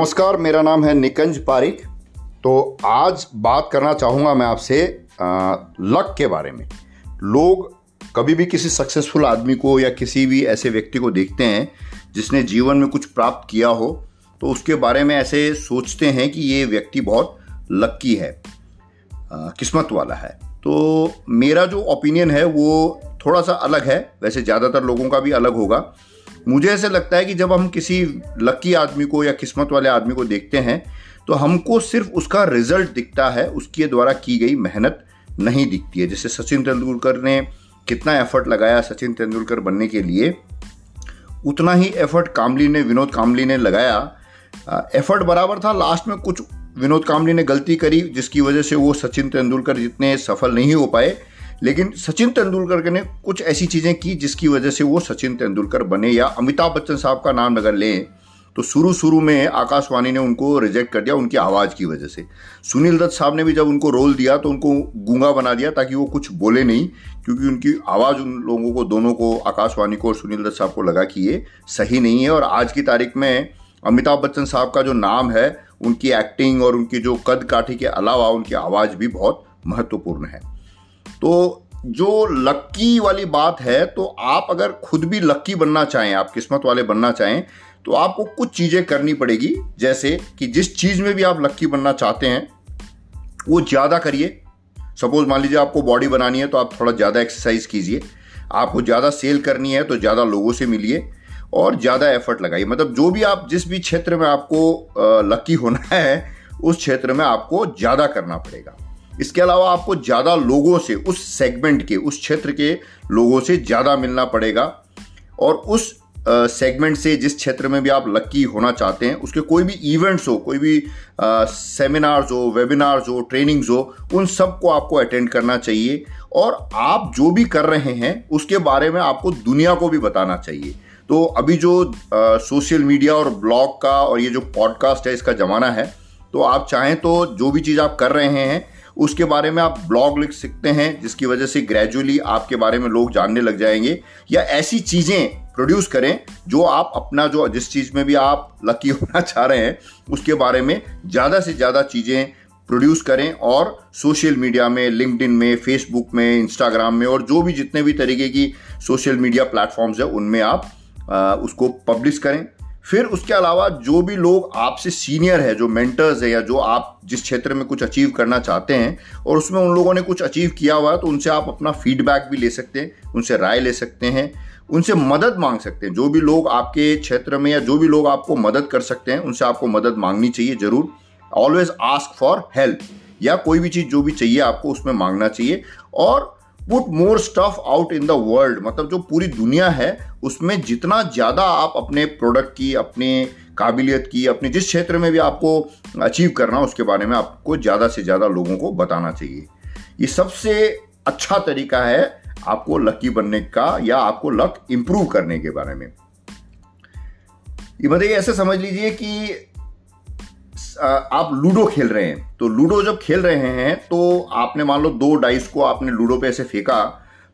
नमस्कार, मेरा नाम है निकंज पारिक। तो आज बात करना चाहूँगा मैं आपसे लक के बारे में। लोग कभी भी किसी सक्सेसफुल आदमी को या किसी भी ऐसे व्यक्ति को देखते हैं, जिसने जीवन में कुछ प्राप्त किया हो तो उसके बारे में ऐसे सोचते हैं कि ये व्यक्ति बहुत लक्की है किस्मत वाला है। तो मेरा जो ओपिनियन है, वो थोड़ा सा अलग है। वैसे ज़्यादातर लोगों का भी अलग होगा। मुझे ऐसे लगता है कि जब हम किसी लक्की आदमी को या किस्मत वाले आदमी को देखते हैं तो हमको सिर्फ़ उसका रिज़ल्ट दिखता है, उसके द्वारा की गई मेहनत नहीं दिखती है। जैसे सचिन तेंदुलकर ने कितना एफर्ट लगाया सचिन तेंदुलकर बनने के लिए, उतना ही एफर्ट कामली ने, विनोद कामली ने लगाया। एफर्ट बराबर था लास्ट में कुछ विनोद कामली ने गलती करी, जिसकी वजह से वो सचिन तेंदुलकर जितने सफल नहीं हो पाए लेकिन सचिन तेंदुलकर ने कुछ ऐसी चीज़ें की जिसकी वजह से वो सचिन तेंदुलकर बने या अमिताभ बच्चन साहब का नाम अगर लें तो शुरू शुरू में आकाशवाणी ने उनको रिजेक्ट कर दिया उनकी आवाज़ की वजह से। सुनील दत्त साहब ने भी जब उनको रोल दिया तो उनको गूँगा बना दिया ताकि वो कुछ बोले नहीं, क्योंकि उनकी आवाज़ उन लोगों को, दोनों को, आकाशवाणी को और सुनील दत्त साहब को लगा कि ये सही नहीं है। और आज की तारीख में अमिताभ बच्चन साहब का जो नाम है, उनकी एक्टिंग और उनकी जो कद काठी के अलावा उनकी आवाज़ भी बहुत महत्वपूर्ण है। तो जो लक्की वाली बात है तो आप अगर खुद भी लक्की बनना चाहें, आप किस्मत वाले बनना चाहें तो आपको कुछ चीज़ें करनी पड़ेगी। जैसे कि जिस चीज़ में भी आप लक्की बनना चाहते हैं, वो ज़्यादा करिए। सपोज़ मान लीजिए आपको बॉडी बनानी है तो आप थोड़ा ज़्यादा एक्सरसाइज कीजिए। आपको ज़्यादा सेल करनी है तो ज़्यादा लोगों से मिलिए और ज़्यादा एफर्ट लगाइए। मतलब जो भी आप, जिस भी क्षेत्र में आपको लक्की होना है, उस क्षेत्र में आपको ज़्यादा करना पड़ेगा। इसके अलावा आपको ज़्यादा लोगों से, उस सेगमेंट के, उस क्षेत्र के लोगों से ज़्यादा मिलना पड़ेगा। और उस सेगमेंट से, जिस क्षेत्र में भी आप लक्की होना चाहते हैं, उसके कोई भी इवेंट्स हो, कोई भी सेमिनार्स हो वेबिनार्स हो ट्रेनिंग्स हो, उन सबको आपको अटेंड करना चाहिए। और आप जो भी कर रहे हैं, उसके बारे में आपको दुनिया को भी बताना चाहिए। तो अभी जो सोशल मीडिया और ब्लॉग का और ये जो पॉडकास्ट है, इसका ज़माना है तो आप चाहें तो जो भी चीज़ आप कर रहे हैं उसके बारे में आप ब्लॉग लिख सकते हैं जिसकी वजह से ग्रेजुअली आपके बारे में लोग जानने लग जाएँगे। या ऐसी चीज़ें प्रोड्यूस करें जो आप अपना जो जिस चीज़ में भी आप लकी होना चाह रहे हैं उसके बारे में ज़्यादा से ज़्यादा चीज़ें प्रोड्यूस करें। और सोशल मीडिया में लिंकड में फेसबुक में इंस्टाग्राम में और जो भी जितने भी तरीके की सोशल मीडिया प्लेटफॉर्म्स है उनमें आप आ, उसको पब्लिश करें। फिर उसके अलावा जो भी लोग आपसे सीनियर है, जो मेंटर्स है या जो आप जिस क्षेत्र में कुछ अचीव करना चाहते हैं और उसमें उन लोगों ने कुछ अचीव किया हुआ है तो उनसे आप अपना फीडबैक भी ले सकते हैं, उनसे राय ले सकते हैं, उनसे मदद मांग सकते हैं। जो भी लोग आपके क्षेत्र में या जो भी लोग आपको मदद कर सकते हैं, उनसे आपको मदद मांगनी चाहिए ज़रूर। ऑलवेज आस्क फॉर हेल्प या कोई भी चीज़ जो भी चाहिए आपको उसमें मांगना चाहिए। और put more stuff out in the world मतलब जो पूरी दुनिया है, उसमें जितना ज़्यादा आप अपने प्रोडक्ट की, अपने काबिलियत की, अपने जिस क्षेत्र में भी आपको अचीव करना उसके बारे में आपको ज़्यादा से ज़्यादा लोगों को बताना चाहिए। ये सबसे अच्छा तरीका है आपको लकी बनने का या आपको लक इंप्रूव करने के बारे में। ये बताइए, ऐसे समझ लीजिए कि आप लूडो खेल रहे हैं। तो लूडो जब खेल रहे हैं तो आपने मान लो दो डाइस को आपने लूडो पे ऐसे फेंका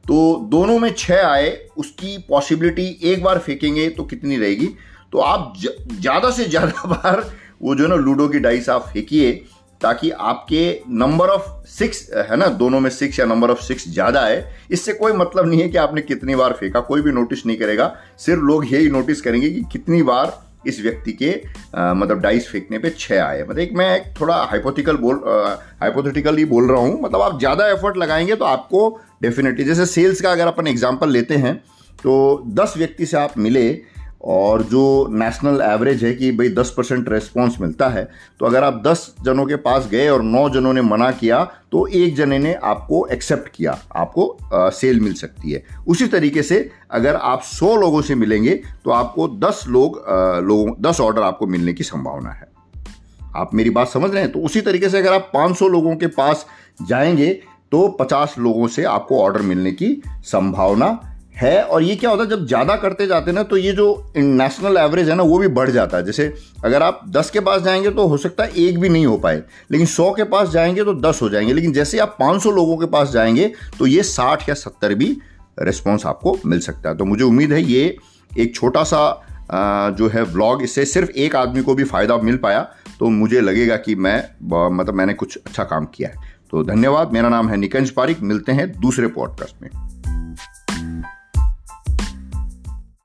तो दोनों में छह आए, उसकी पॉसिबिलिटी एक बार फेंकेंगे तो कितनी रहेगी? तो आप ज़्यादा से ज़्यादा बार वो जो है ना लूडो की डाइस आप फेंकिए, ताकि आपके नंबर ऑफ़ सिक्स है ना, दोनों में सिक्स या नंबर ऑफ़ सिक्स ज़्यादा है। इससे कोई मतलब नहीं है कि आपने कितनी बार फेंका, कोई भी नोटिस नहीं करेगा। सिर्फ़ लोग यही नोटिस करेंगे कि कितनी बार इस व्यक्ति के आ, मतलब डाइस फेंकने पे छः आए मतलब एक मैं एक थोड़ा हाइपोथिकल बोल हाइपोथेटिकली बोल रहा हूँ। मतलब आप ज़्यादा एफर्ट लगाएँगे तो आपको डेफिनेटली जैसे सेल्स का अगर अपन एग्ज़ाम्पल लेते हैं तो दस व्यक्ति से आप मिले और जो नेशनल एवरेज है कि भाई दस परसेंट रेस्पॉन्स मिलता है तो अगर आप दस जनों के पास गए और नौ जनों ने मना किया तो एक जने ने आपको एक्सेप्ट किया आपको आ, सेल मिल सकती है। उसी तरीके से अगर आप सौ लोगों से मिलेंगे तो आपको दस लोग लोगों दस ऑर्डर आपको मिलने की संभावना है। आप मेरी बात समझ रहे हैं? तो उसी तरीके से अगर आप 500 लोगों के पास जाएँगे तो 50 लोगों से आपको ऑर्डर मिलने की संभावना है और ये क्या होता है, जब ज़्यादा करते जाते ना तो ये जो नेशनल एवरेज है ना, वो भी बढ़ जाता है। जैसे अगर आप दस के पास जाएँगे तो हो सकता है एक भी नहीं हो पाए, लेकिन सौ के पास जाएँगे तो दस हो जाएँगे। लेकिन जैसे आप पाँच सौ लोगों के पास जाएँगे तो ये साठ या सत्तर भी रिस्पॉन्स आपको मिल सकता है। तो मुझे उम्मीद है ये एक छोटा सा जो है व्लॉग इससे सिर्फ़ एक आदमी को भी फ़ायदा मिल पाया। तो मुझे लगेगा कि मैं मतलब मैंने कुछ अच्छा काम किया है। तो धन्यवाद, मेरा नाम है निकंज पारिक, मिलते हैं दूसरे पॉडकास्ट में।